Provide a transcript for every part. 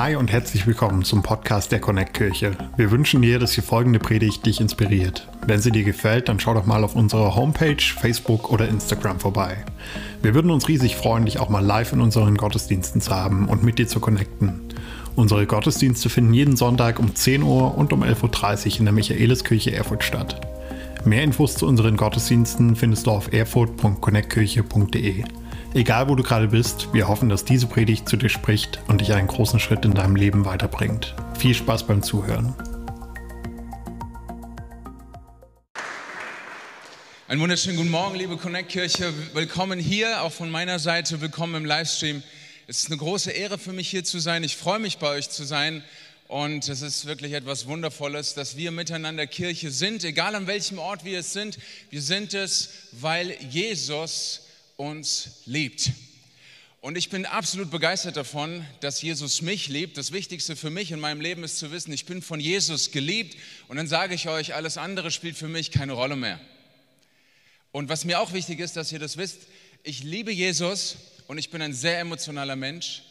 Hi und herzlich willkommen zum Podcast der Connect Kirche. Wir wünschen dir, dass die folgende Predigt dich inspiriert. Wenn sie dir gefällt, dann schau doch mal auf unserer Homepage, Facebook oder Instagram vorbei. Wir würden uns riesig freuen, dich auch mal live in unseren Gottesdiensten zu haben und mit dir zu connecten. Unsere Gottesdienste finden jeden Sonntag um 10 Uhr und um 11.30 Uhr in der Michaeliskirche Erfurt statt. Mehr Infos zu unseren Gottesdiensten findest du auf erfurt.connectkirche.de. Egal wo du gerade bist, wir hoffen, dass diese Predigt zu dir spricht und dich einen großen Schritt in deinem Leben weiterbringt. Viel Spaß beim Zuhören. Einen wunderschönen guten Morgen, liebe Connect-Kirche. Willkommen hier, auch von meiner Seite. Willkommen im Livestream. Es ist eine große Ehre für mich hier zu sein. Ich freue mich, bei euch zu sein. Und es ist wirklich etwas Wundervolles, dass wir miteinander Kirche sind, egal an welchem Ort wir es sind. Wir sind es, weil Jesus uns liebt. Und ich bin absolut begeistert davon, dass Jesus mich liebt. Das Wichtigste für mich in meinem Leben ist zu wissen, ich bin von Jesus geliebt. Und dann sage ich euch, alles andere spielt für mich keine Rolle mehr. Und was mir auch wichtig ist, dass ihr das wisst, ich liebe Jesus und ich bin ein sehr emotionaler Mensch.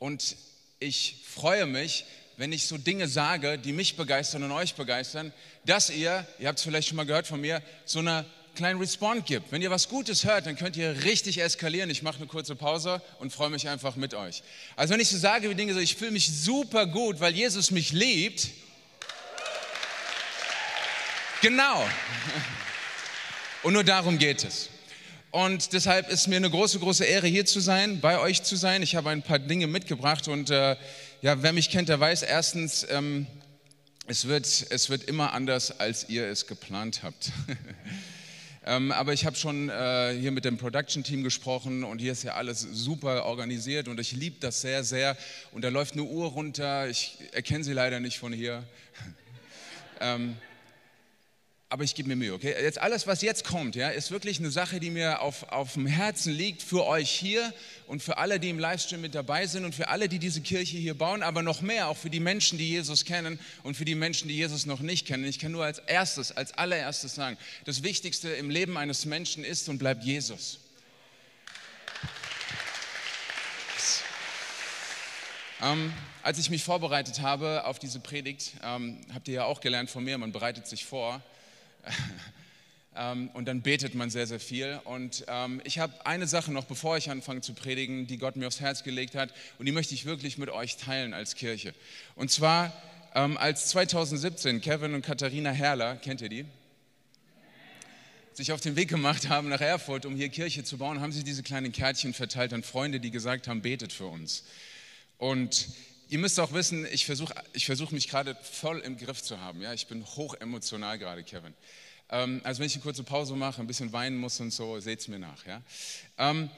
Und ich freue mich, wenn ich so Dinge sage, die mich begeistern und euch begeistern, dass ihr, ihr habt es vielleicht schon mal gehört von mir, so eine kleinen Response gibt. Wenn ihr was Gutes hört, dann könnt ihr richtig eskalieren. Ich mache eine kurze Pause und freue mich einfach mit euch. Also wenn ich so sage wie Dinge so, ich fühle mich super gut, weil Jesus mich liebt. Genau. Und nur darum geht es. Und deshalb ist mir eine große, große Ehre, hier zu sein, bei euch zu sein. Ich habe ein paar Dinge mitgebracht und äh, ja, wer mich kennt, der weiß erstens, ähm, es, wird, es wird immer anders, als ihr es geplant habt. Ähm, aber ich habe schon äh, hier mit dem Production-Team gesprochen und hier ist ja alles super organisiert und ich liebe das sehr, sehr. Und da läuft eine Uhr runter, ich erkenne sie leider nicht von hier. ähm, aber ich gebe mir Mühe, okay? Jetzt alles, was jetzt kommt, ja, ist wirklich eine Sache, die mir auf, auf dem Herzen liegt für euch hier und für alle, die im Livestream mit dabei sind und für alle, die diese Kirche hier bauen, aber noch mehr auch für die Menschen, die Jesus kennen und für die Menschen, die Jesus noch nicht kennen. Ich kann nur als erstes, als allererstes sagen, das Wichtigste im Leben eines Menschen ist und bleibt Jesus. Ähm, als ich mich vorbereitet habe auf diese Predigt, ähm, habt ihr ja auch gelernt von mir, man bereitet sich vor. Ähm, und dann betet man sehr, sehr viel. Und ähm, ich habe eine Sache noch, bevor ich anfange zu predigen, die Gott mir aufs Herz gelegt hat. Und die möchte ich wirklich mit euch teilen als Kirche. Und zwar, ähm, als 2017 Kevin und Katharina Herrler, kennt ihr die? sich auf den Weg gemacht haben nach Erfurt, um hier Kirche zu bauen, haben sie diese kleinen Kärtchen verteilt an Freunde, die gesagt haben, betet für uns. Und ihr müsst auch wissen, ich versuche ich versuch mich gerade voll im Griff zu haben. Ja? Ich bin hoch emotional gerade, Kevin. Ähm, also wenn ich eine kurze Pause mache, ein bisschen weinen muss und so, seht es mir nach. Ja? Ähm,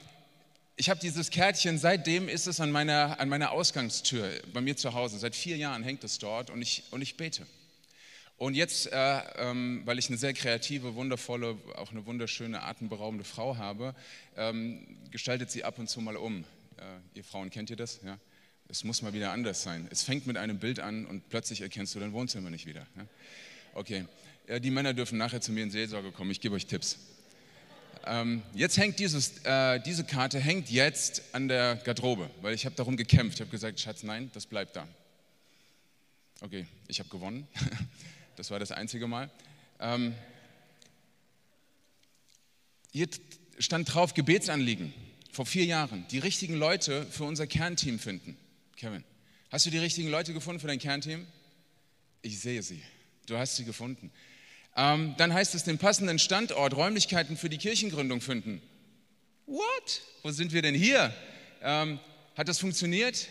ich habe dieses Kärtchen, seitdem ist es an meiner, an meiner Ausgangstür bei mir zu Hause. Seit vier Jahren hängt es dort und ich, und ich bete. Und jetzt, äh, ähm, weil ich eine sehr kreative, wundervolle, auch eine wunderschöne, atemberaubende Frau habe, ähm, gestaltet sie ab und zu mal um. Äh, ihr Frauen kennt ihr das? Ja? Es muss mal wieder anders sein. Es fängt mit einem Bild an und plötzlich erkennst du dein Wohnzimmer nicht wieder. Ja? Okay, ja, die Männer dürfen nachher zu mir in Seelsorge kommen. Ich gebe euch Tipps. Ähm, jetzt hängt dieses, äh, diese Karte hängt jetzt an der Garderobe, weil ich habe darum gekämpft. Ich habe gesagt, Schatz, nein, das bleibt da. Okay, ich habe gewonnen. das war das einzige Mal. Ähm, hier stand drauf Gebetsanliegen vor vier Jahren. Die richtigen Leute für unser Kernteam finden. Kevin, hast du die richtigen Leute gefunden für dein Kernteam? Ich sehe sie. Du hast sie gefunden. Ähm, dann heißt es den passenden Standort, Räumlichkeiten für die Kirchengründung finden. What? Wo sind wir denn hier? Ähm, hat das funktioniert?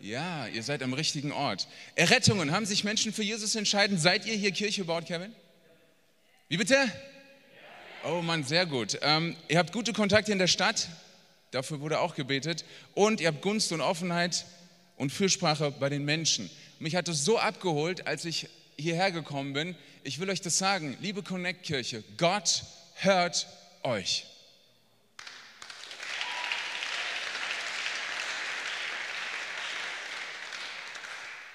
Ja, ihr seid am richtigen Ort. Errettungen, haben sich Menschen für Jesus entscheiden, seit ihr hier Kirche baut, Kevin? Wie bitte? Oh Mann, sehr gut. Ähm, ihr habt gute Kontakte in der Stadt, dafür wurde auch gebetet. Und ihr habt Gunst und Offenheit und Fürsprache bei den Menschen. Mich hat es so abgeholt, als ich hierher gekommen bin. Ich will euch das sagen, liebe Connect-Kirche, Gott hört euch.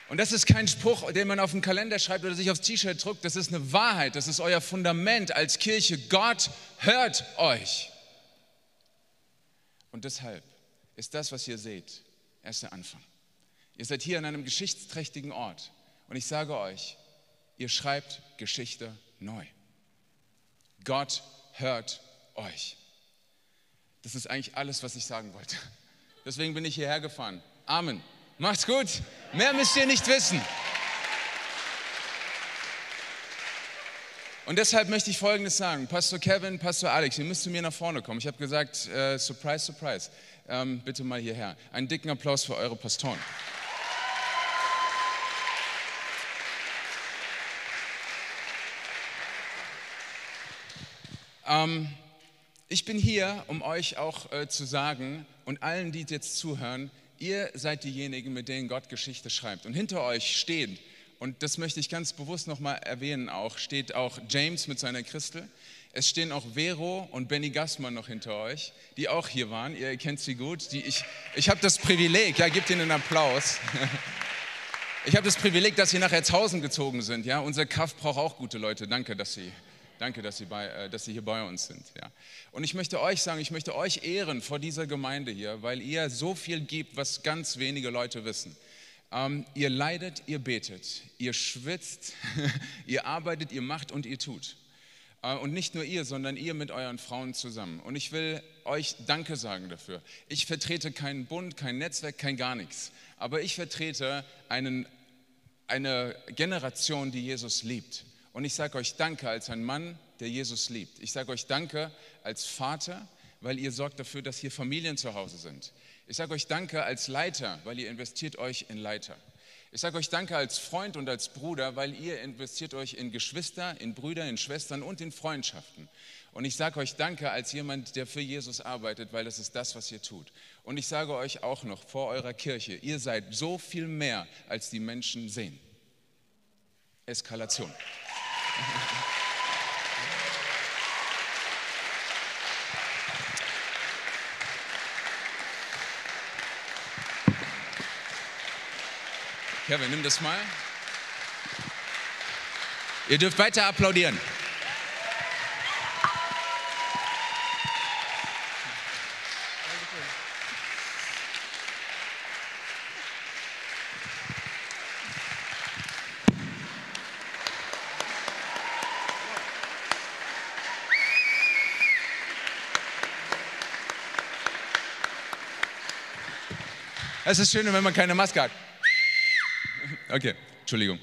Und das ist kein Spruch, den man auf den Kalender schreibt oder sich aufs T-Shirt druckt. Das ist eine Wahrheit. Das ist euer Fundament als Kirche. Gott hört euch. Und deshalb ist das, was ihr seht, erst der Anfang. Ihr seid hier an einem geschichtsträchtigen Ort. Und ich sage euch, ihr schreibt Geschichte neu. Gott hört euch. Das ist eigentlich alles, was ich sagen wollte. Deswegen bin ich hierher gefahren. Amen. Macht's gut. Mehr müsst ihr nicht wissen. Und deshalb möchte ich Folgendes sagen. Pastor Kevin, Pastor Alex, ihr müsst zu mir nach vorne kommen. Ich habe gesagt, äh, surprise, surprise. Ähm, bitte mal hierher. Einen dicken Applaus für eure Pastoren. Ähm, ich bin hier, um euch auch äh, zu sagen und allen, die jetzt zuhören, ihr seid diejenigen, mit denen Gott Geschichte schreibt. Und hinter euch stehen, und das möchte ich ganz bewusst nochmal erwähnen auch, steht auch James mit seiner Christel. Es stehen auch Vero und Benny Gassmann noch hinter euch, die auch hier waren. Ihr kennt sie gut. Die ich ich habe das Privileg, ja, gebt ihnen einen Applaus. Ich habe das Privileg, dass sie nach Erzhausen gezogen sind. Ja, unser Kraft braucht auch gute Leute. Danke, dass sie Danke, dass Sie, bei, äh, dass Sie hier bei uns sind. Ja. Und ich möchte euch sagen, ich möchte euch ehren vor dieser Gemeinde hier, weil ihr so viel gibt, was ganz wenige Leute wissen. Ähm, ihr leidet, ihr betet, ihr schwitzt, ihr arbeitet, ihr macht und ihr tut. Äh, und nicht nur ihr, sondern ihr mit euren Frauen zusammen. Und ich will euch Danke sagen dafür. Ich vertrete keinen Bund, kein Netzwerk, kein gar nichts. Aber ich vertrete einen, eine Generation, die Jesus liebt und ich sage euch Danke als ein Mann, der Jesus liebt. Ich sage euch Danke als Vater, weil ihr sorgt dafür, dass hier Familien zu Hause sind. Ich sage euch Danke als Leiter, weil ihr investiert euch in Leiter. Ich sage euch Danke als Freund und als Bruder, weil ihr investiert euch in Geschwister, in Brüder, in Schwestern und in Freundschaften. Und ich sage euch Danke als jemand, der für Jesus arbeitet, weil das ist das, was ihr tut. Und ich sage euch auch noch vor eurer Kirche, ihr seid so viel mehr, als die Menschen sehen. Eskalation. Kevin, nimm das mal. Ihr dürft weiter applaudieren. Es ist schön, wenn man keine Maske hat. Okay, Entschuldigung.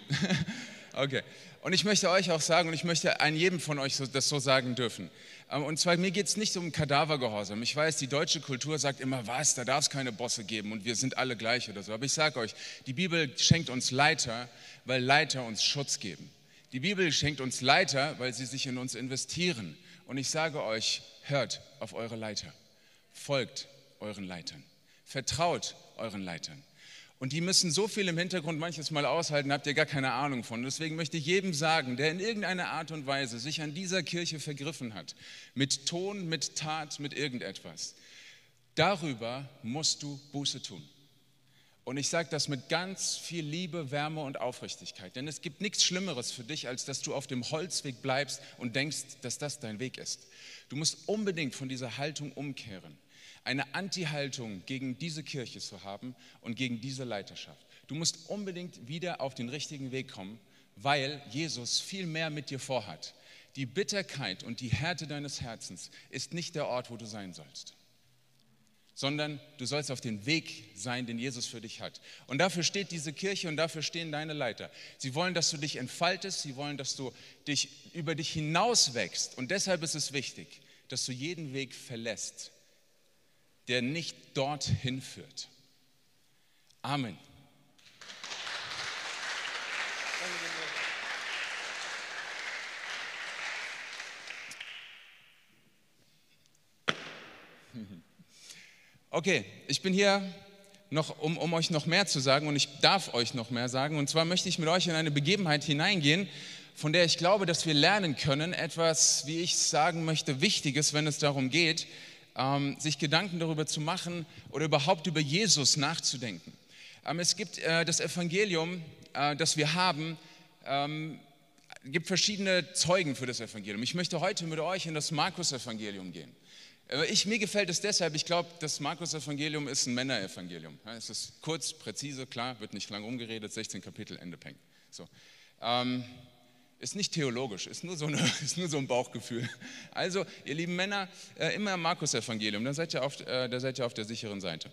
Okay. Und ich möchte euch auch sagen, und ich möchte an jedem von euch das so sagen dürfen. Ähm, und zwar, mir geht es nicht um Kadavergehorsam. Ich weiß, die deutsche Kultur sagt immer, was, da darf es keine Bosse geben und wir sind alle gleich oder so. Aber ich sage euch, die Bibel schenkt uns Leiter, weil Leiter uns Schutz geben. Die Bibel schenkt uns Leiter, weil sie sich in uns investieren. Und ich sage euch, hört auf eure Leiter. Folgt euren Leitern. Vertraut euren Leitern. Und die müssen so viel im Hintergrund manches Mal aushalten, habt ihr gar keine Ahnung von. Deswegen möchte ich jedem sagen, der in irgendeiner Art und Weise sich an dieser Kirche vergriffen hat, mit Ton, mit Tat, mit irgendetwas, darüber musst du Buße tun. Und ich sage das mit ganz viel Liebe, Wärme und Aufrichtigkeit. Denn es gibt nichts Schlimmeres für dich, als dass du auf dem Holzweg bleibst und denkst, dass das dein Weg ist. Du musst unbedingt von dieser Haltung umkehren eine Anti-Haltung gegen diese Kirche zu haben und gegen diese Leiterschaft. Du musst unbedingt wieder auf den richtigen Weg kommen, weil Jesus viel mehr mit dir vorhat. Die Bitterkeit und die Härte deines Herzens ist nicht der Ort, wo du sein sollst, sondern du sollst auf den Weg sein, den Jesus für dich hat. Und dafür steht diese Kirche und dafür stehen deine Leiter. Sie wollen, dass du dich entfaltest, sie wollen, dass du dich über dich hinaus wächst. Und deshalb ist es wichtig, dass du jeden Weg verlässt, der nicht dorthin führt. Amen. Okay, ich bin hier noch, um, um, euch noch mehr zu sagen und ich darf euch noch mehr sagen. Und zwar möchte ich mit euch in eine Begebenheit hineingehen, von der ich glaube, dass wir lernen können, etwas, wie ich sagen möchte, Wichtiges, wenn es darum geht, ähm, sich Gedanken darüber zu machen oder überhaupt über Jesus nachzudenken. Ähm, es gibt äh, das Evangelium, äh, das wir haben, ähm, gibt verschiedene Zeugen für das Evangelium. Ich möchte heute mit euch in das Markus-Evangelium gehen. Ich, mir gefällt es deshalb, ich glaube, das Markus-Evangelium ist ein Männerevangelium. Es ist kurz, präzise, klar, wird nicht lang rumgeredet, 16 Kapitel, Ende Peng. So. Ähm, ist nicht theologisch, ist nur, so eine, ist nur so ein Bauchgefühl. Also, ihr lieben Männer, äh, immer Markus-Evangelium, da, seid ihr auf, äh, da seid ihr auf der sicheren Seite.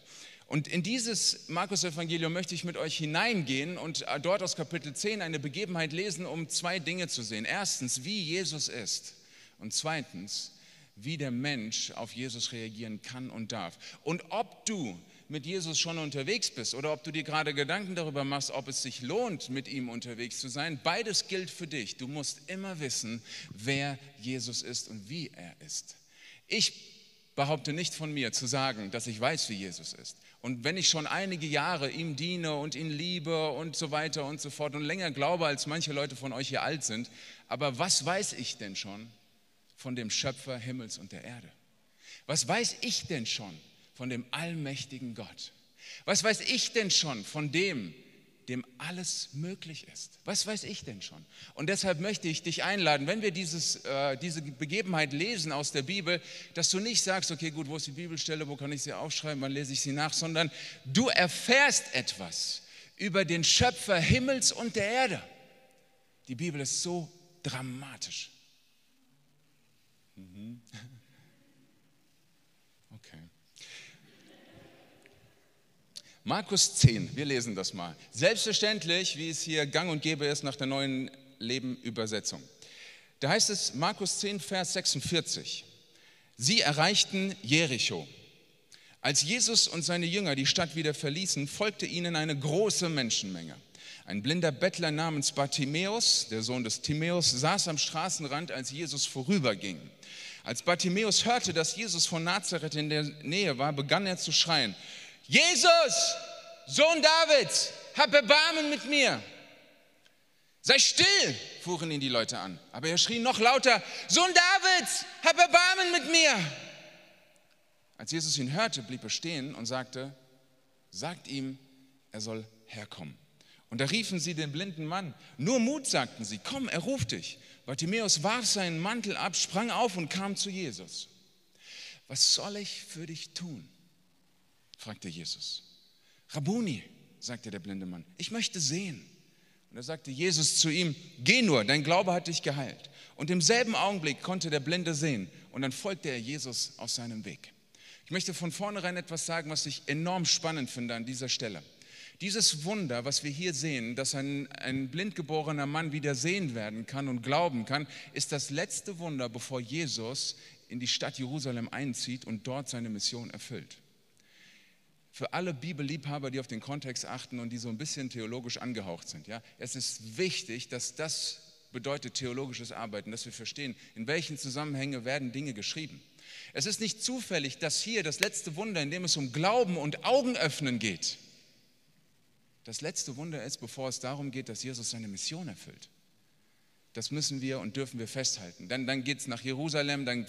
Und in dieses Markus-Evangelium möchte ich mit euch hineingehen und äh, dort aus Kapitel 10 eine Begebenheit lesen, um zwei Dinge zu sehen. Erstens, wie Jesus ist. Und zweitens, wie der Mensch auf Jesus reagieren kann und darf. Und ob du mit Jesus schon unterwegs bist oder ob du dir gerade Gedanken darüber machst, ob es sich lohnt, mit ihm unterwegs zu sein, beides gilt für dich. Du musst immer wissen, wer Jesus ist und wie er ist. Ich behaupte nicht von mir zu sagen, dass ich weiß, wie Jesus ist. Und wenn ich schon einige Jahre ihm diene und ihn liebe und so weiter und so fort und länger glaube, als manche Leute von euch hier alt sind, aber was weiß ich denn schon von dem Schöpfer Himmels und der Erde? Was weiß ich denn schon von dem allmächtigen Gott? Was weiß ich denn schon von dem, dem alles möglich ist? Was weiß ich denn schon? Und deshalb möchte ich dich einladen, wenn wir dieses, äh, diese Begebenheit lesen aus der Bibel, dass du nicht sagst, okay, gut, wo ist die Bibelstelle, wo kann ich sie aufschreiben, wann lese ich sie nach, sondern du erfährst etwas über den Schöpfer Himmels und der Erde. Die Bibel ist so dramatisch. Mhm. Markus 10, wir lesen das mal. Selbstverständlich, wie es hier gang und gäbe ist nach der neuen Leben-Übersetzung. Da heißt es, Markus 10, Vers 46. Sie erreichten Jericho. Als Jesus und seine Jünger die Stadt wieder verließen, folgte ihnen eine große Menschenmenge. Ein blinder Bettler namens Bartimäus, der Sohn des Timäus, saß am Straßenrand, als Jesus vorüberging. Als Bartimäus hörte, dass Jesus von Nazareth in der Nähe war, begann er zu schreien, Jesus, Sohn Davids, hab Erbarmen mit mir. Sei still, fuhren ihn die Leute an. Aber er schrie noch lauter, Sohn Davids, hab Erbarmen mit mir. Als Jesus ihn hörte, blieb er stehen und sagte, sagt ihm, er soll herkommen. Und da riefen sie den blinden Mann. Nur Mut, sagten sie, komm, er ruft dich. Bartimäus warf seinen Mantel ab, sprang auf und kam zu Jesus. Was soll ich für dich tun? Fragte Jesus. Rabuni, sagte der blinde Mann, ich möchte sehen. Und da sagte Jesus zu ihm, geh nur, dein Glaube hat dich geheilt. Und im selben Augenblick konnte der Blinde sehen und dann folgte er Jesus auf seinem Weg. Ich möchte von vornherein etwas sagen, was ich enorm spannend finde an dieser Stelle. Dieses Wunder, was wir hier sehen, dass ein, ein blindgeborener Mann wieder sehen werden kann und glauben kann, ist das letzte Wunder, bevor Jesus in die Stadt Jerusalem einzieht und dort seine Mission erfüllt für alle Bibelliebhaber, die auf den Kontext achten und die so ein bisschen theologisch angehaucht sind. Ja? Es ist wichtig, dass das bedeutet theologisches Arbeiten, dass wir verstehen, in welchen Zusammenhängen werden Dinge geschrieben. Es ist nicht zufällig, dass hier das letzte Wunder, in dem es um Glauben und Augenöffnen geht, das letzte Wunder ist, bevor es darum geht, dass Jesus seine Mission erfüllt. Das müssen wir und dürfen wir festhalten. Dann, dann geht es nach Jerusalem, dann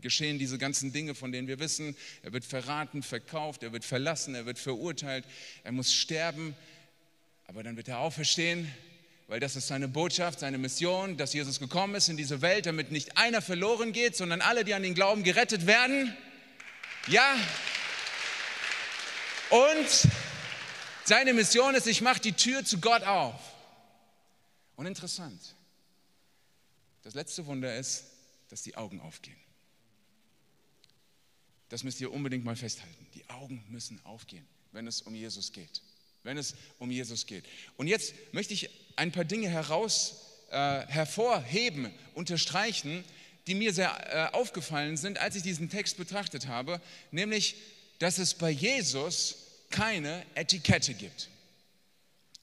geschehen diese ganzen Dinge, von denen wir wissen. Er wird verraten, verkauft, er wird verlassen, er wird verurteilt, er muss sterben, aber dann wird er auferstehen, weil das ist seine Botschaft, seine Mission, dass Jesus gekommen ist in diese Welt, damit nicht einer verloren geht, sondern alle, die an ihn glauben, gerettet werden. Ja. Und seine Mission ist, ich mache die Tür zu Gott auf. Und interessant, das letzte Wunder ist, dass die Augen aufgehen. Das müsst ihr unbedingt mal festhalten. Die Augen müssen aufgehen, wenn es um Jesus geht. Wenn es um Jesus geht. Und jetzt möchte ich ein paar Dinge heraus, äh, hervorheben, unterstreichen, die mir sehr äh, aufgefallen sind, als ich diesen Text betrachtet habe, nämlich, dass es bei Jesus keine Etikette gibt.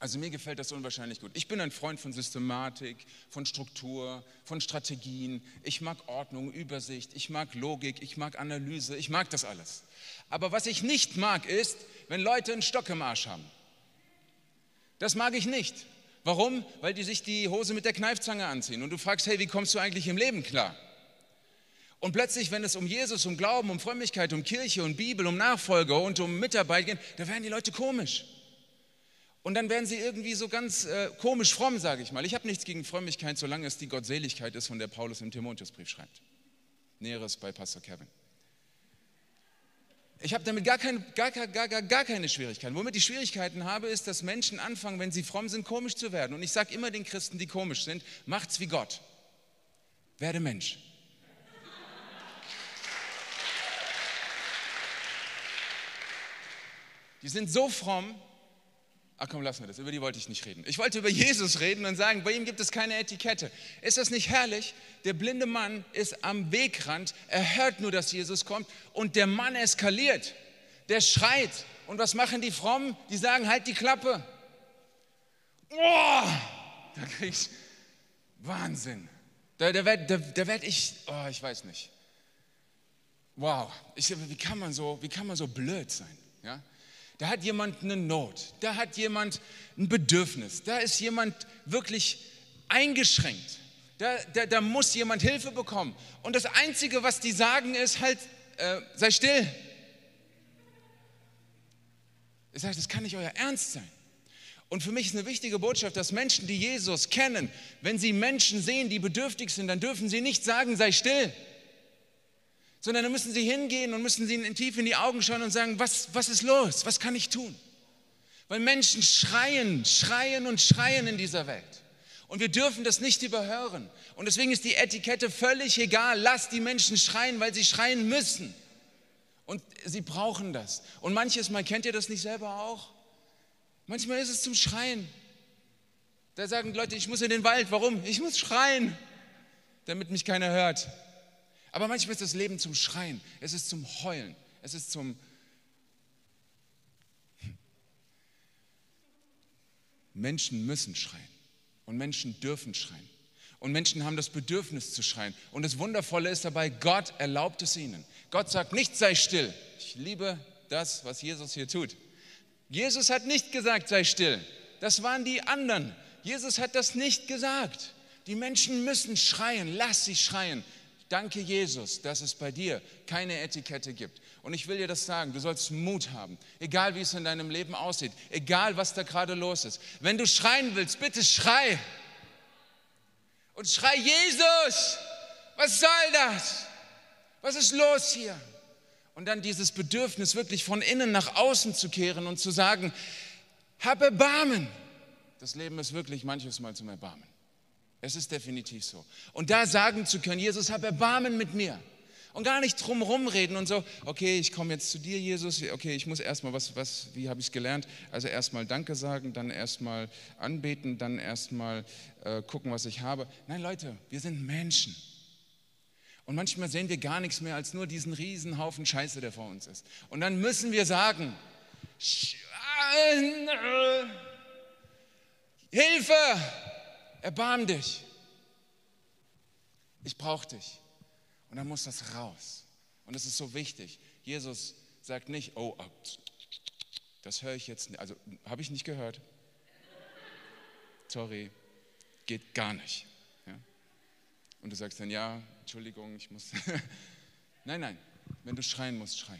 Also mir gefällt das unwahrscheinlich gut. Ich bin ein Freund von Systematik, von Struktur, von Strategien. Ich mag Ordnung, Übersicht, ich mag Logik, ich mag Analyse, ich mag das alles. Aber was ich nicht mag, ist, wenn Leute einen Stock im Arsch haben. Das mag ich nicht. Warum? Weil die sich die Hose mit der Kneifzange anziehen und du fragst, hey, wie kommst du eigentlich im Leben klar? Und plötzlich, wenn es um Jesus, um Glauben, um Frömmigkeit, um Kirche, um Bibel, um Nachfolger und um Mitarbeit geht, da werden die Leute komisch. Und dann werden sie irgendwie so ganz äh, komisch fromm, sage ich mal. Ich habe nichts gegen Frömmigkeit, solange es die Gottseligkeit ist, von der Paulus im Timotheusbrief schreibt. Näheres bei Pastor Kevin. Ich habe damit gar keine, gar, gar, gar, gar keine Schwierigkeiten. Womit ich Schwierigkeiten habe, ist, dass Menschen anfangen, wenn sie fromm sind, komisch zu werden. Und ich sage immer den Christen, die komisch sind, macht's wie Gott. Werde Mensch. Die sind so fromm, Ach komm, lassen wir das. Über die wollte ich nicht reden. Ich wollte über Jesus reden und sagen, bei ihm gibt es keine Etikette. Ist das nicht herrlich? Der blinde Mann ist am Wegrand. Er hört nur, dass Jesus kommt und der Mann eskaliert. Der schreit. Und was machen die Frommen? Die sagen, halt die Klappe. Oh, da krieg ich Wahnsinn. Da, da werde da, da werd ich, oh, ich weiß nicht. Wow, ich, wie, kann man so, wie kann man so blöd sein? Ja? Da hat jemand eine Not, da hat jemand ein Bedürfnis, da ist jemand wirklich eingeschränkt, da, da, da muss jemand Hilfe bekommen. Und das Einzige, was die sagen, ist halt, äh, sei still. Ich sage, das kann nicht euer Ernst sein. Und für mich ist eine wichtige Botschaft, dass Menschen, die Jesus kennen, wenn sie Menschen sehen, die bedürftig sind, dann dürfen sie nicht sagen, sei still sondern dann müssen sie hingehen und müssen sie tief in die Augen schauen und sagen, was, was ist los? Was kann ich tun? Weil Menschen schreien, schreien und schreien in dieser Welt. Und wir dürfen das nicht überhören. Und deswegen ist die Etikette völlig egal. Lass die Menschen schreien, weil sie schreien müssen. Und sie brauchen das. Und manches Mal kennt ihr das nicht selber auch? Manchmal ist es zum Schreien. Da sagen Leute, ich muss in den Wald. Warum? Ich muss schreien, damit mich keiner hört. Aber manchmal ist das Leben zum Schreien, es ist zum Heulen, es ist zum... Menschen müssen schreien und Menschen dürfen schreien. Und Menschen haben das Bedürfnis zu schreien. Und das Wundervolle ist dabei, Gott erlaubt es ihnen. Gott sagt nicht, sei still. Ich liebe das, was Jesus hier tut. Jesus hat nicht gesagt, sei still. Das waren die anderen. Jesus hat das nicht gesagt. Die Menschen müssen schreien. Lass sie schreien. Danke, Jesus, dass es bei dir keine Etikette gibt. Und ich will dir das sagen, du sollst Mut haben, egal wie es in deinem Leben aussieht, egal was da gerade los ist. Wenn du schreien willst, bitte schrei. Und schrei, Jesus, was soll das? Was ist los hier? Und dann dieses Bedürfnis wirklich von innen nach außen zu kehren und zu sagen, hab Erbarmen. Das Leben ist wirklich manches Mal zum Erbarmen. Es ist definitiv so. Und da sagen zu können, Jesus, hab Erbarmen mit mir. Und gar nicht drumherum reden und so, okay, ich komme jetzt zu dir, Jesus, okay, ich muss erstmal, was, was, wie habe ich es gelernt? Also erstmal Danke sagen, dann erstmal anbeten, dann erstmal äh, gucken, was ich habe. Nein, Leute, wir sind Menschen. Und manchmal sehen wir gar nichts mehr als nur diesen riesen Haufen Scheiße, der vor uns ist. Und dann müssen wir sagen, Hilfe! Erbarm dich. Ich brauche dich. Und dann muss das raus. Und das ist so wichtig. Jesus sagt nicht, oh, das höre ich jetzt nicht. Also habe ich nicht gehört. Sorry, geht gar nicht. Ja? Und du sagst dann, ja, Entschuldigung, ich muss. nein, nein, wenn du schreien musst, schrei.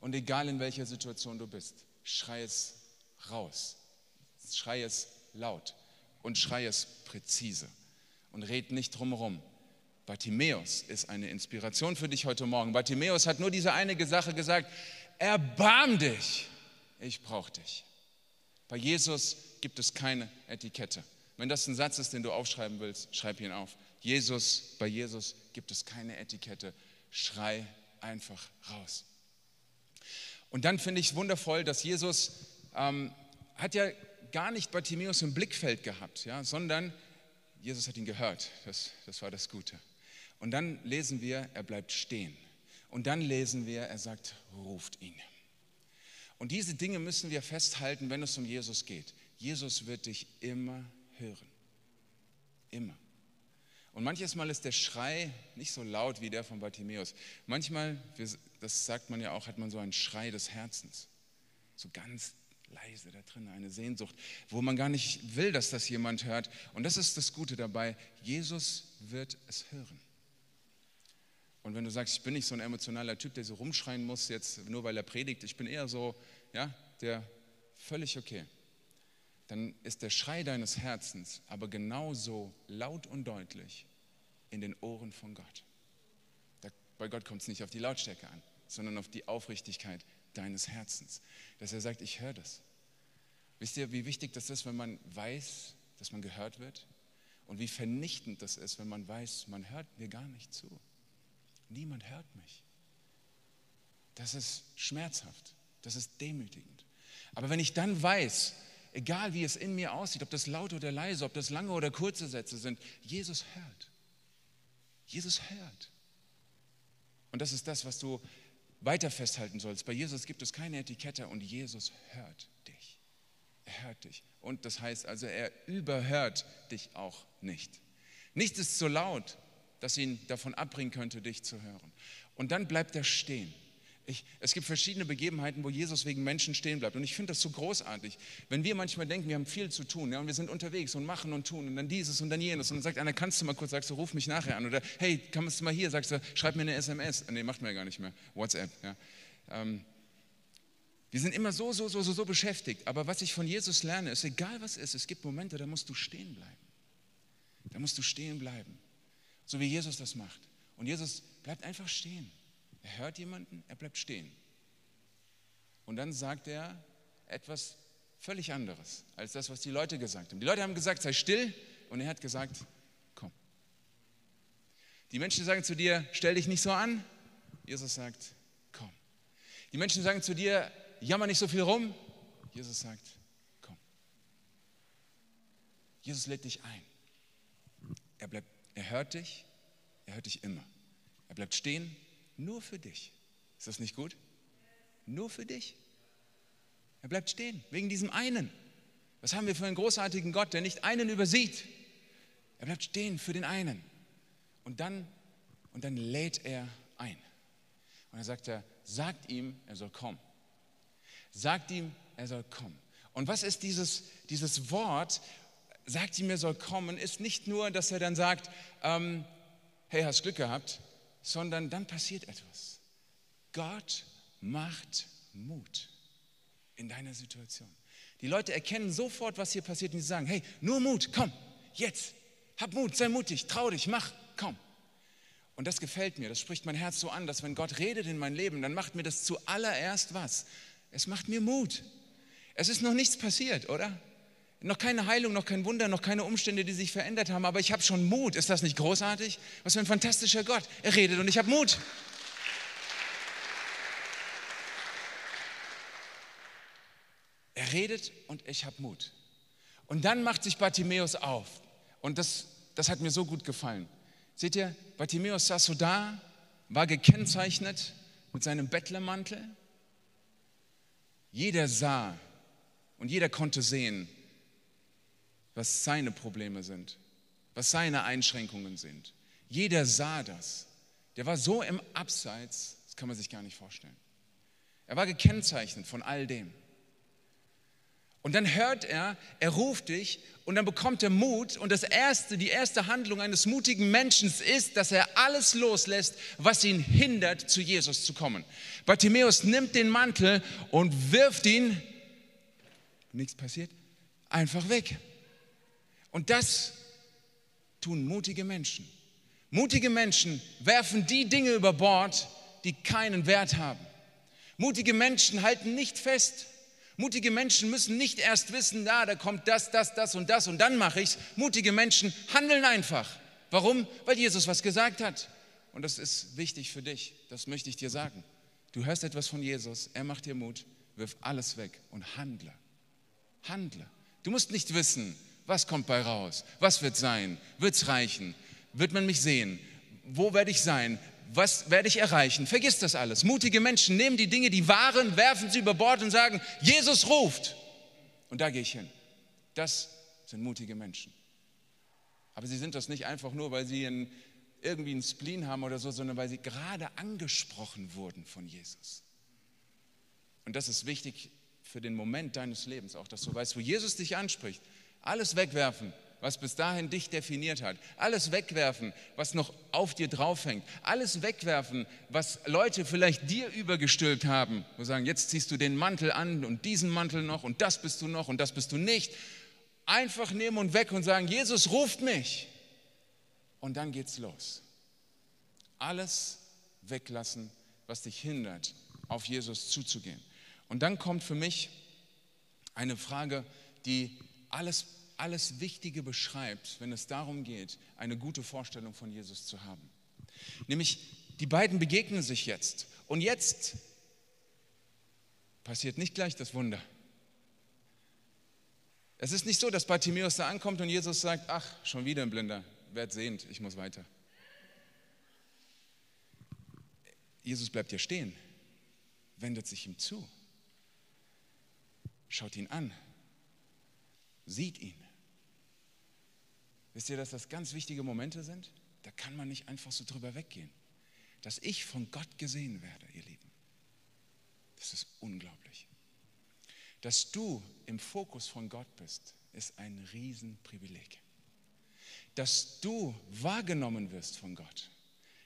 Und egal in welcher Situation du bist, schrei es raus. Schrei es laut und schrei es präzise und red nicht drumherum. Bartimäus ist eine Inspiration für dich heute Morgen. Bartimäus hat nur diese eine Sache gesagt, erbarm dich, ich brauche dich. Bei Jesus gibt es keine Etikette. Wenn das ein Satz ist, den du aufschreiben willst, schreib ihn auf. Jesus, bei Jesus gibt es keine Etikette. Schrei einfach raus. Und dann finde ich es wundervoll, dass Jesus ähm, hat ja gar nicht Bartimäus im Blickfeld gehabt, ja, sondern Jesus hat ihn gehört. Das, das war das Gute. Und dann lesen wir, er bleibt stehen. Und dann lesen wir, er sagt, ruft ihn. Und diese Dinge müssen wir festhalten, wenn es um Jesus geht. Jesus wird dich immer hören. Immer. Und manches Mal ist der Schrei nicht so laut wie der von Bartimäus. Manchmal, das sagt man ja auch, hat man so einen Schrei des Herzens. So ganz leise da drin, eine Sehnsucht, wo man gar nicht will, dass das jemand hört. Und das ist das Gute dabei, Jesus wird es hören. Und wenn du sagst, ich bin nicht so ein emotionaler Typ, der so rumschreien muss, jetzt nur weil er predigt, ich bin eher so, ja, der völlig okay, dann ist der Schrei deines Herzens aber genauso laut und deutlich in den Ohren von Gott. Da, bei Gott kommt es nicht auf die Lautstärke an, sondern auf die Aufrichtigkeit deines Herzens. Dass er sagt, ich höre das. Wisst ihr, wie wichtig das ist, wenn man weiß, dass man gehört wird? Und wie vernichtend das ist, wenn man weiß, man hört mir gar nicht zu. Niemand hört mich. Das ist schmerzhaft. Das ist demütigend. Aber wenn ich dann weiß, egal wie es in mir aussieht, ob das laut oder leise, ob das lange oder kurze Sätze sind, Jesus hört. Jesus hört. Und das ist das, was du weiter festhalten sollst. Bei Jesus gibt es keine Etikette und Jesus hört dich. Er hört dich. Und das heißt also, er überhört dich auch nicht. Nichts ist so laut, dass ihn davon abbringen könnte, dich zu hören. Und dann bleibt er stehen. Ich, es gibt verschiedene Begebenheiten, wo Jesus wegen Menschen stehen bleibt. Und ich finde das so großartig. Wenn wir manchmal denken, wir haben viel zu tun ja, und wir sind unterwegs und machen und tun und dann dieses und dann jenes. Und dann sagt einer, kannst du mal kurz, sagst du, ruf mich nachher an. Oder hey, kommst du mal hier, sagst du, schreib mir eine SMS. Nee, macht man ja gar nicht mehr. WhatsApp. Ja. Ähm, wir sind immer so, so, so, so, so beschäftigt. Aber was ich von Jesus lerne, ist, egal was ist, es gibt Momente, da musst du stehen bleiben. Da musst du stehen bleiben. So wie Jesus das macht. Und Jesus bleibt einfach stehen. Er hört jemanden, er bleibt stehen. Und dann sagt er etwas völlig anderes als das, was die Leute gesagt haben. Die Leute haben gesagt, sei still und er hat gesagt, komm. Die Menschen sagen zu dir, stell dich nicht so an. Jesus sagt, komm. Die Menschen sagen zu dir, jammer nicht so viel rum. Jesus sagt, komm. Jesus lädt dich ein. Er, bleibt, er hört dich, er hört dich immer. Er bleibt stehen nur für dich. Ist das nicht gut? Nur für dich. Er bleibt stehen, wegen diesem einen. Was haben wir für einen großartigen Gott, der nicht einen übersieht? Er bleibt stehen für den einen. Und dann, und dann lädt er ein. Und dann sagt er, sagt ihm, er soll kommen. Sagt ihm, er soll kommen. Und was ist dieses, dieses Wort, sagt ihm, er soll kommen, ist nicht nur, dass er dann sagt, ähm, hey, hast Glück gehabt, sondern dann passiert etwas. Gott macht Mut in deiner Situation. Die Leute erkennen sofort, was hier passiert und sie sagen, hey, nur Mut, komm, jetzt, hab Mut, sei mutig, trau dich, mach, komm. Und das gefällt mir, das spricht mein Herz so an, dass wenn Gott redet in mein Leben, dann macht mir das zuallererst was. Es macht mir Mut. Es ist noch nichts passiert, oder? Noch keine Heilung, noch kein Wunder, noch keine Umstände, die sich verändert haben, aber ich habe schon Mut. Ist das nicht großartig? Was für ein fantastischer Gott. Er redet und ich habe Mut. Er redet und ich habe Mut. Und dann macht sich Bartimäus auf. Und das, das hat mir so gut gefallen. Seht ihr, Bartimäus saß so da, war gekennzeichnet mit seinem Bettlermantel. Jeder sah und jeder konnte sehen, was seine Probleme sind, was seine Einschränkungen sind. Jeder sah das. Der war so im Abseits, das kann man sich gar nicht vorstellen. Er war gekennzeichnet von all dem. Und dann hört er, er ruft dich und dann bekommt er Mut. Und das erste, die erste Handlung eines mutigen Menschen ist, dass er alles loslässt, was ihn hindert, zu Jesus zu kommen. Bartimäus nimmt den Mantel und wirft ihn, nichts passiert, einfach weg. Und das tun mutige Menschen. Mutige Menschen werfen die Dinge über Bord, die keinen Wert haben. Mutige Menschen halten nicht fest. Mutige Menschen müssen nicht erst wissen, da, da kommt das, das, das und das und dann mache ich es. Mutige Menschen handeln einfach. Warum? Weil Jesus was gesagt hat. Und das ist wichtig für dich. Das möchte ich dir sagen. Du hörst etwas von Jesus, er macht dir Mut, wirf alles weg und handle. Handle. Du musst nicht wissen, was kommt bei raus? Was wird sein? Wird es reichen? Wird man mich sehen? Wo werde ich sein? Was werde ich erreichen? Vergiss das alles. Mutige Menschen nehmen die Dinge, die wahren, werfen sie über Bord und sagen, Jesus ruft. Und da gehe ich hin. Das sind mutige Menschen. Aber sie sind das nicht einfach nur, weil sie einen, irgendwie einen Spleen haben oder so, sondern weil sie gerade angesprochen wurden von Jesus. Und das ist wichtig für den Moment deines Lebens, auch dass du weißt, wo Jesus dich anspricht. Alles wegwerfen, was bis dahin dich definiert hat. Alles wegwerfen, was noch auf dir draufhängt. Alles wegwerfen, was Leute vielleicht dir übergestülpt haben. Und sagen, jetzt ziehst du den Mantel an und diesen Mantel noch und das bist du noch und das bist du nicht. Einfach nehmen und weg und sagen, Jesus ruft mich. Und dann geht's los. Alles weglassen, was dich hindert, auf Jesus zuzugehen. Und dann kommt für mich eine Frage, die alles, alles Wichtige beschreibt, wenn es darum geht, eine gute Vorstellung von Jesus zu haben. Nämlich, die beiden begegnen sich jetzt. Und jetzt passiert nicht gleich das Wunder. Es ist nicht so, dass Bartimäus da ankommt und Jesus sagt, ach, schon wieder ein Blinder, werd sehend, ich muss weiter. Jesus bleibt hier stehen, wendet sich ihm zu, schaut ihn an, sieht ihn. Wisst ihr, dass das ganz wichtige Momente sind? Da kann man nicht einfach so drüber weggehen. Dass ich von Gott gesehen werde, ihr Lieben, das ist unglaublich. Dass du im Fokus von Gott bist, ist ein Riesenprivileg. Dass du wahrgenommen wirst von Gott,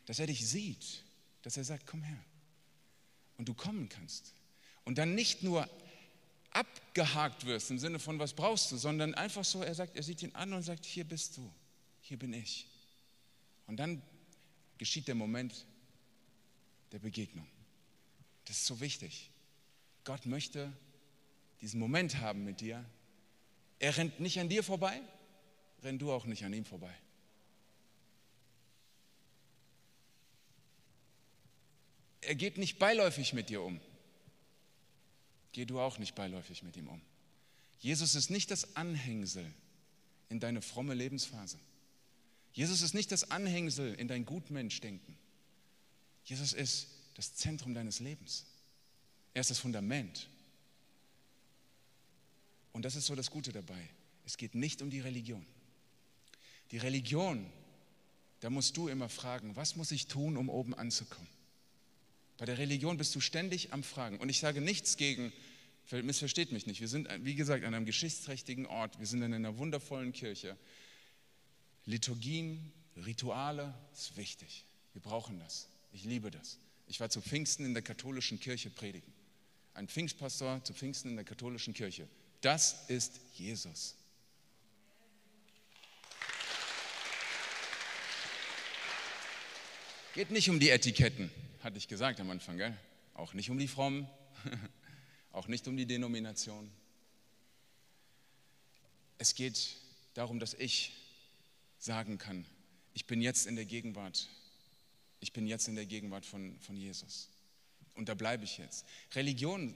dass er dich sieht, dass er sagt, komm her. Und du kommen kannst. Und dann nicht nur abgehakt wirst im Sinne von, was brauchst du, sondern einfach so, er sagt, er sieht ihn an und sagt, hier bist du, hier bin ich. Und dann geschieht der Moment der Begegnung. Das ist so wichtig. Gott möchte diesen Moment haben mit dir. Er rennt nicht an dir vorbei, renn du auch nicht an ihm vorbei. Er geht nicht beiläufig mit dir um. Geh du auch nicht beiläufig mit ihm um. Jesus ist nicht das Anhängsel in deine fromme Lebensphase. Jesus ist nicht das Anhängsel in dein Gutmenschdenken. Jesus ist das Zentrum deines Lebens. Er ist das Fundament. Und das ist so das Gute dabei. Es geht nicht um die Religion. Die Religion, da musst du immer fragen, was muss ich tun, um oben anzukommen? Bei der Religion bist du ständig am Fragen. Und ich sage nichts gegen, missversteht mich nicht, wir sind, wie gesagt, an einem geschichtsträchtigen Ort, wir sind in einer wundervollen Kirche. Liturgien, Rituale, ist wichtig. Wir brauchen das. Ich liebe das. Ich war zu Pfingsten in der katholischen Kirche predigen. Ein Pfingstpastor zu Pfingsten in der katholischen Kirche. Das ist Jesus. Geht nicht um die Etiketten, hatte ich gesagt am Anfang, gell? Auch nicht um die Frommen, auch nicht um die Denomination. Es geht darum, dass ich sagen kann, ich bin jetzt in der Gegenwart, ich bin jetzt in der Gegenwart von, von Jesus. Und da bleibe ich jetzt. Religion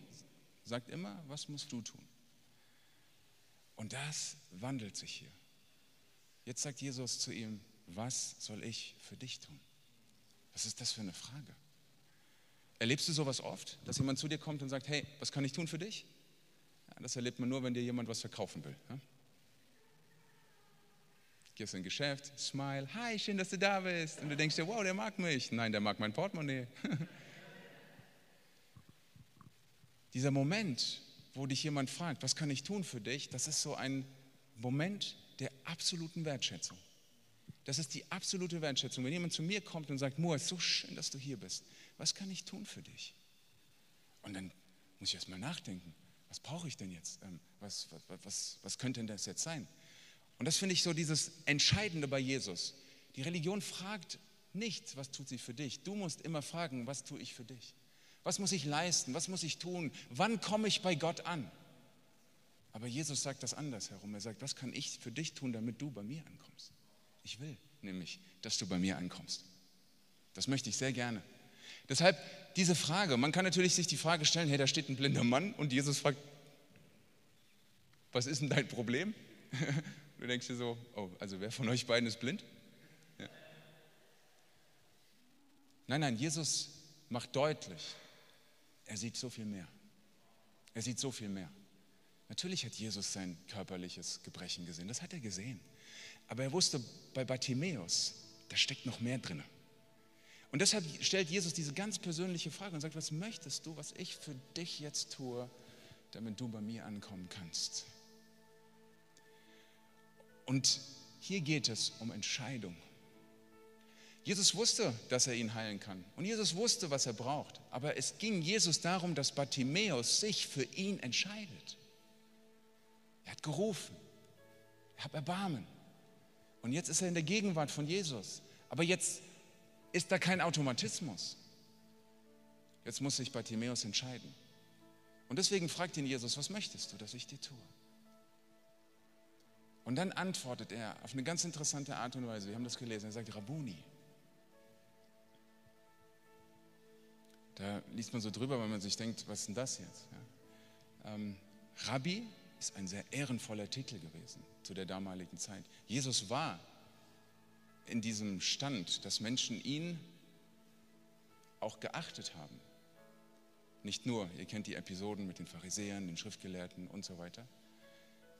sagt immer, was musst du tun? Und das wandelt sich hier. Jetzt sagt Jesus zu ihm, was soll ich für dich tun? Was ist das für eine Frage? Erlebst du sowas oft, dass jemand zu dir kommt und sagt, hey, was kann ich tun für dich? Ja, das erlebt man nur, wenn dir jemand was verkaufen will. Ja? Gehst in ein Geschäft, smile, hi, schön, dass du da bist. Und du denkst dir, wow, der mag mich. Nein, der mag mein Portemonnaie. Dieser Moment, wo dich jemand fragt, was kann ich tun für dich, das ist so ein Moment der absoluten Wertschätzung. Das ist die absolute Wertschätzung. Wenn jemand zu mir kommt und sagt, Moa, ist so schön, dass du hier bist. Was kann ich tun für dich? Und dann muss ich erst mal nachdenken. Was brauche ich denn jetzt? Ähm, was, was, was, was könnte denn das jetzt sein? Und das finde ich so dieses Entscheidende bei Jesus. Die Religion fragt nicht, was tut sie für dich. Du musst immer fragen, was tue ich für dich? Was muss ich leisten? Was muss ich tun? Wann komme ich bei Gott an? Aber Jesus sagt das anders herum. Er sagt, was kann ich für dich tun, damit du bei mir ankommst? Ich will nämlich, dass du bei mir ankommst. Das möchte ich sehr gerne. Deshalb diese Frage, man kann natürlich sich die Frage stellen, hey, da steht ein blinder Mann und Jesus fragt, was ist denn dein Problem? Du denkst dir so, oh, also wer von euch beiden ist blind? Ja. Nein, nein, Jesus macht deutlich, er sieht so viel mehr. Er sieht so viel mehr. Natürlich hat Jesus sein körperliches Gebrechen gesehen, das hat er gesehen. Aber er wusste bei Bartimäus, da steckt noch mehr drin. Und deshalb stellt Jesus diese ganz persönliche Frage und sagt, was möchtest du, was ich für dich jetzt tue, damit du bei mir ankommen kannst? Und hier geht es um Entscheidung. Jesus wusste, dass er ihn heilen kann. Und Jesus wusste, was er braucht. Aber es ging Jesus darum, dass Bartimäus sich für ihn entscheidet. Er hat gerufen. Er hat Erbarmen. Und jetzt ist er in der Gegenwart von Jesus. Aber jetzt ist da kein Automatismus. Jetzt muss sich Bartimäus entscheiden. Und deswegen fragt ihn Jesus, was möchtest du, dass ich dir tue? Und dann antwortet er auf eine ganz interessante Art und Weise. Wir haben das gelesen. Er sagt Rabuni. Da liest man so drüber, weil man sich denkt, was ist denn das jetzt? Ja. Ähm, Rabbi ist ein sehr ehrenvoller Titel gewesen zu der damaligen Zeit. Jesus war in diesem Stand, dass Menschen ihn auch geachtet haben. Nicht nur, ihr kennt die Episoden mit den Pharisäern, den Schriftgelehrten und so weiter,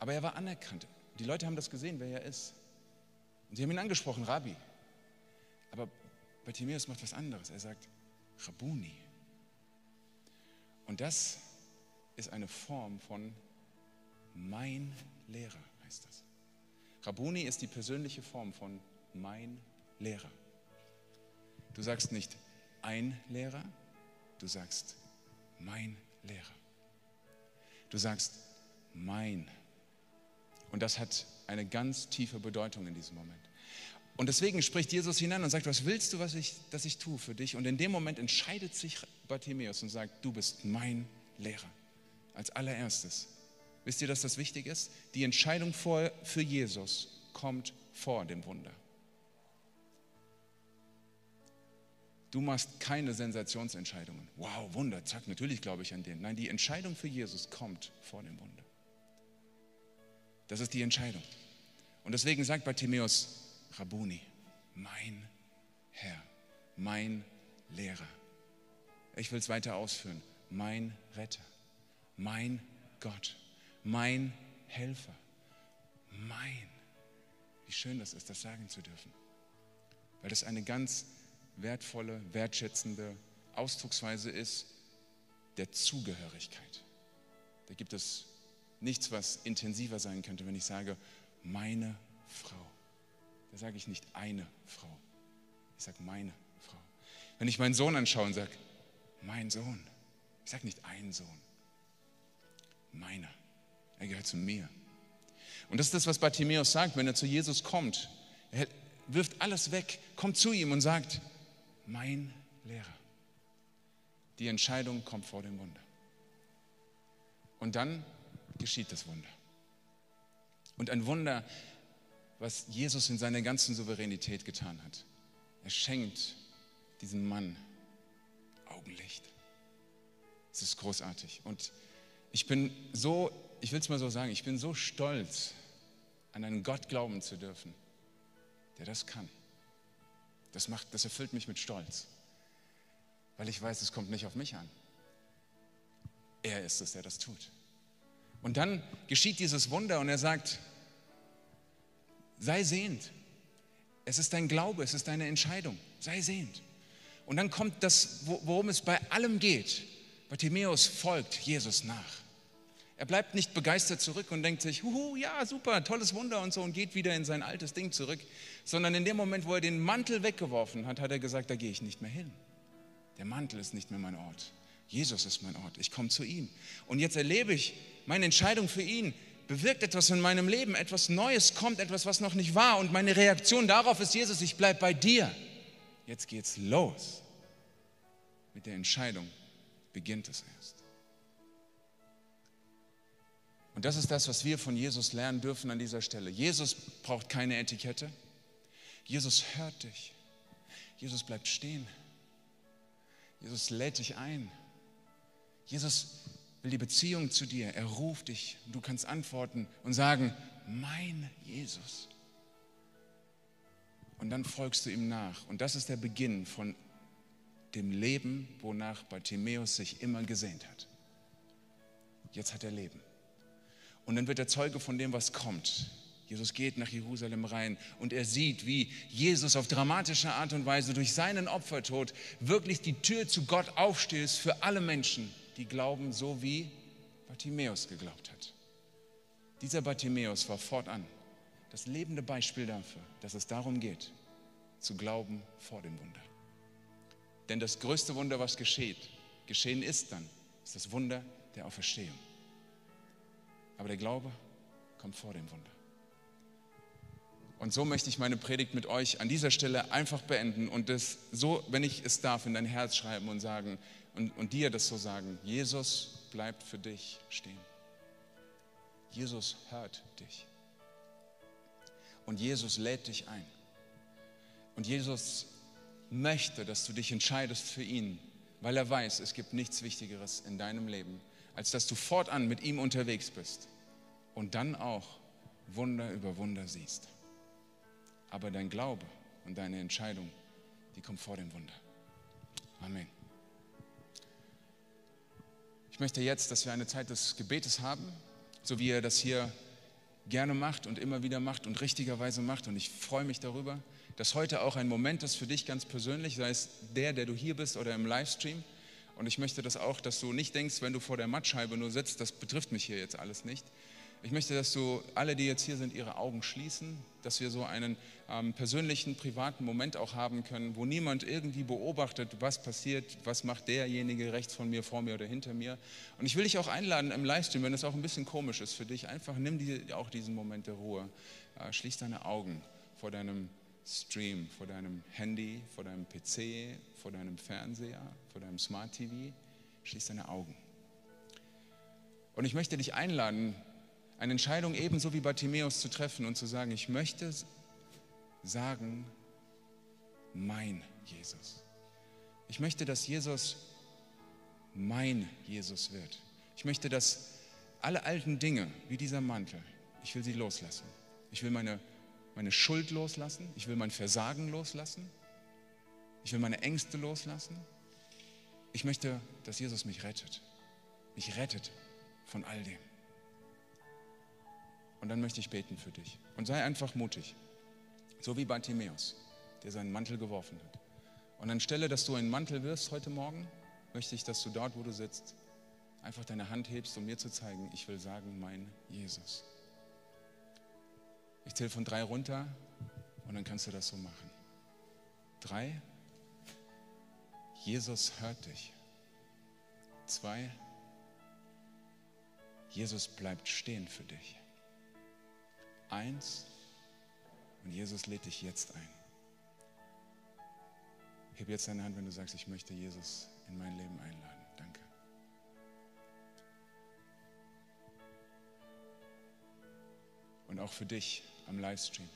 aber er war anerkannt. Die Leute haben das gesehen, wer er ist. Und sie haben ihn angesprochen, Rabbi. Aber Bartimäus macht was anderes. Er sagt, Rabuni. Und das ist eine Form von mein Lehrer, heißt das. Rabuni ist die persönliche Form von mein Lehrer. Du sagst nicht ein Lehrer, du sagst mein Lehrer. Du sagst mein. Und das hat eine ganz tiefe Bedeutung in diesem Moment. Und deswegen spricht Jesus hinein und sagt, was willst du, was ich, dass ich tue für dich? Und in dem Moment entscheidet sich Bartimäus und sagt, du bist mein Lehrer. Als allererstes. Wisst ihr, dass das wichtig ist? Die Entscheidung für Jesus kommt vor dem Wunder. Du machst keine Sensationsentscheidungen. Wow, Wunder, zack, natürlich glaube ich an den. Nein, die Entscheidung für Jesus kommt vor dem Wunder. Das ist die Entscheidung. Und deswegen sagt Bartimäus, Rabuni, mein Herr, mein Lehrer. Ich will es weiter ausführen. Mein Retter, mein Gott, mein Helfer, mein. Wie schön das ist, das sagen zu dürfen. Weil das eine ganz wertvolle, wertschätzende Ausdrucksweise ist der Zugehörigkeit. Da gibt es nichts, was intensiver sein könnte, wenn ich sage, meine Frau. Da sage ich nicht eine Frau. Ich sage meine Frau. Wenn ich meinen Sohn anschaue und sage, mein Sohn. Ich sage nicht ein Sohn. Meiner. Er gehört zu mir. Und das ist das, was Bartimäus sagt, wenn er zu Jesus kommt. Er wirft alles weg, kommt zu ihm und sagt, mein Lehrer. Die Entscheidung kommt vor dem Wunder. Und dann geschieht das Wunder. Und ein Wunder, was Jesus in seiner ganzen Souveränität getan hat. Er schenkt diesem Mann Augenlicht. Es ist großartig. Und ich bin so, ich will es mal so sagen, ich bin so stolz, an einen Gott glauben zu dürfen, der das kann. Das, macht, das erfüllt mich mit Stolz, weil ich weiß, es kommt nicht auf mich an. Er ist es, der das tut. Und dann geschieht dieses Wunder und er sagt, sei sehend. Es ist dein Glaube, es ist deine Entscheidung. Sei sehend. Und dann kommt das, worum es bei allem geht. Bartimäus folgt Jesus nach. Er bleibt nicht begeistert zurück und denkt sich, huhu, ja, super, tolles Wunder und so und geht wieder in sein altes Ding zurück, sondern in dem Moment, wo er den Mantel weggeworfen hat, hat er gesagt, da gehe ich nicht mehr hin. Der Mantel ist nicht mehr mein Ort. Jesus ist mein Ort. Ich komme zu ihm. Und jetzt erlebe ich meine Entscheidung für ihn bewirkt etwas in meinem Leben, etwas Neues kommt, etwas, was noch nicht war. Und meine Reaktion darauf ist, Jesus, ich bleibe bei dir. Jetzt geht's los. Mit der Entscheidung beginnt es erst. Und das ist das, was wir von Jesus lernen dürfen an dieser Stelle. Jesus braucht keine Etikette. Jesus hört dich. Jesus bleibt stehen. Jesus lädt dich ein. Jesus will die Beziehung zu dir. Er ruft dich. Du kannst antworten und sagen, mein Jesus. Und dann folgst du ihm nach. Und das ist der Beginn von dem Leben, wonach Bartimäus sich immer gesehnt hat. Jetzt hat er Leben. Und dann wird er Zeuge von dem, was kommt. Jesus geht nach Jerusalem rein und er sieht, wie Jesus auf dramatische Art und Weise durch seinen Opfertod wirklich die Tür zu Gott aufstößt für alle Menschen, die glauben, so wie Bartimäus geglaubt hat. Dieser Bartimäus war fortan das lebende Beispiel dafür, dass es darum geht, zu glauben vor dem Wunder. Denn das größte Wunder, was geschieht, geschehen ist dann, ist das Wunder der Auferstehung. Aber der Glaube kommt vor dem Wunder. Und so möchte ich meine Predigt mit euch an dieser Stelle einfach beenden und das so, wenn ich es darf, in dein Herz schreiben und sagen, und, und dir das so sagen. Jesus bleibt für dich stehen. Jesus hört dich. Und Jesus lädt dich ein. Und Jesus möchte, dass du dich entscheidest für ihn, weil er weiß, es gibt nichts Wichtigeres in deinem Leben, als dass du fortan mit ihm unterwegs bist und dann auch Wunder über Wunder siehst. Aber dein Glaube und deine Entscheidung, die kommt vor dem Wunder. Amen. Ich möchte jetzt, dass wir eine Zeit des Gebetes haben, so wie ihr das hier gerne macht und immer wieder macht und richtigerweise macht. Und ich freue mich darüber, dass heute auch ein Moment ist für dich ganz persönlich, sei es der, der du hier bist oder im Livestream. Und ich möchte das auch, dass du nicht denkst, wenn du vor der Mattscheibe nur sitzt, das betrifft mich hier jetzt alles nicht, ich möchte, dass du alle, die jetzt hier sind, ihre Augen schließen, dass wir so einen ähm, persönlichen, privaten Moment auch haben können, wo niemand irgendwie beobachtet, was passiert, was macht derjenige rechts von mir, vor mir oder hinter mir. Und ich will dich auch einladen im Livestream, wenn es auch ein bisschen komisch ist für dich, einfach nimm die, auch diesen Moment der Ruhe. Äh, schließ deine Augen vor deinem Stream, vor deinem Handy, vor deinem PC, vor deinem Fernseher, vor deinem Smart TV. Schließ deine Augen. Und ich möchte dich einladen, eine Entscheidung ebenso wie Bartimäus zu treffen und zu sagen, ich möchte sagen, mein Jesus. Ich möchte, dass Jesus mein Jesus wird. Ich möchte, dass alle alten Dinge, wie dieser Mantel, ich will sie loslassen. Ich will meine, meine Schuld loslassen. Ich will mein Versagen loslassen. Ich will meine Ängste loslassen. Ich möchte, dass Jesus mich rettet. Mich rettet von all dem. Und dann möchte ich beten für dich. Und sei einfach mutig. So wie Bartimäus, der seinen Mantel geworfen hat. Und anstelle, dass du einen Mantel wirst heute Morgen, möchte ich, dass du dort, wo du sitzt, einfach deine Hand hebst, um mir zu zeigen, ich will sagen, mein Jesus. Ich zähle von drei runter und dann kannst du das so machen. Drei, Jesus hört dich. Zwei, Jesus bleibt stehen für dich eins und Jesus lädt dich jetzt ein. Heb jetzt deine Hand, wenn du sagst, ich möchte Jesus in mein Leben einladen. Danke. Und auch für dich am Livestream.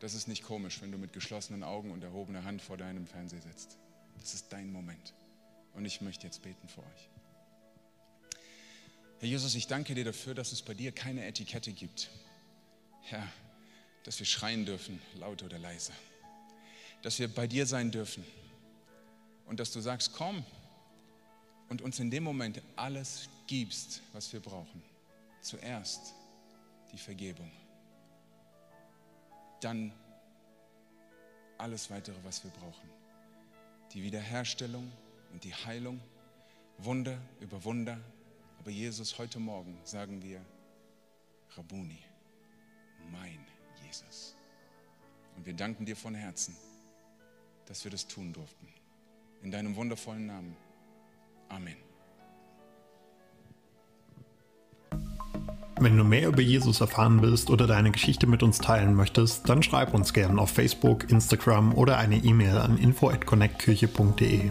Das ist nicht komisch, wenn du mit geschlossenen Augen und erhobener Hand vor deinem Fernseher sitzt. Das ist dein Moment. Und ich möchte jetzt beten für euch. Herr Jesus, ich danke dir dafür, dass es bei dir keine Etikette gibt. Herr, dass wir schreien dürfen, laut oder leise. Dass wir bei dir sein dürfen. Und dass du sagst, komm und uns in dem Moment alles gibst, was wir brauchen. Zuerst die Vergebung. Dann alles weitere, was wir brauchen. Die Wiederherstellung und die Heilung. Wunder über Wunder aber Jesus, heute Morgen sagen wir, Rabuni, mein Jesus. Und wir danken dir von Herzen, dass wir das tun durften. In deinem wundervollen Namen. Amen. Wenn du mehr über Jesus erfahren willst oder deine Geschichte mit uns teilen möchtest, dann schreib uns gerne auf Facebook, Instagram oder eine E-Mail an info@connectkirche.de.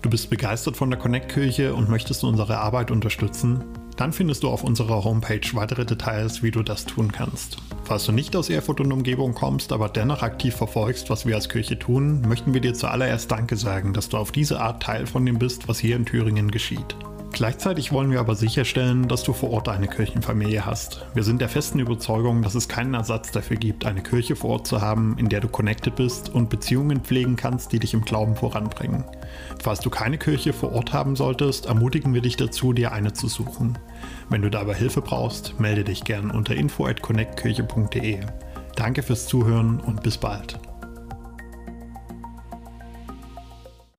Du bist begeistert von der Connect-Kirche und möchtest unsere Arbeit unterstützen? Dann findest du auf unserer Homepage weitere Details, wie du das tun kannst. Falls du nicht aus Erfurt und Umgebung kommst, aber dennoch aktiv verfolgst, was wir als Kirche tun, möchten wir dir zuallererst Danke sagen, dass du auf diese Art Teil von dem bist, was hier in Thüringen geschieht. Gleichzeitig wollen wir aber sicherstellen, dass du vor Ort eine Kirchenfamilie hast. Wir sind der festen Überzeugung, dass es keinen Ersatz dafür gibt, eine Kirche vor Ort zu haben, in der du connected bist und Beziehungen pflegen kannst, die dich im Glauben voranbringen. Falls du keine Kirche vor Ort haben solltest, ermutigen wir dich dazu, dir eine zu suchen. Wenn du dabei Hilfe brauchst, melde dich gern unter info@connectkirche.de. Danke fürs Zuhören und bis bald.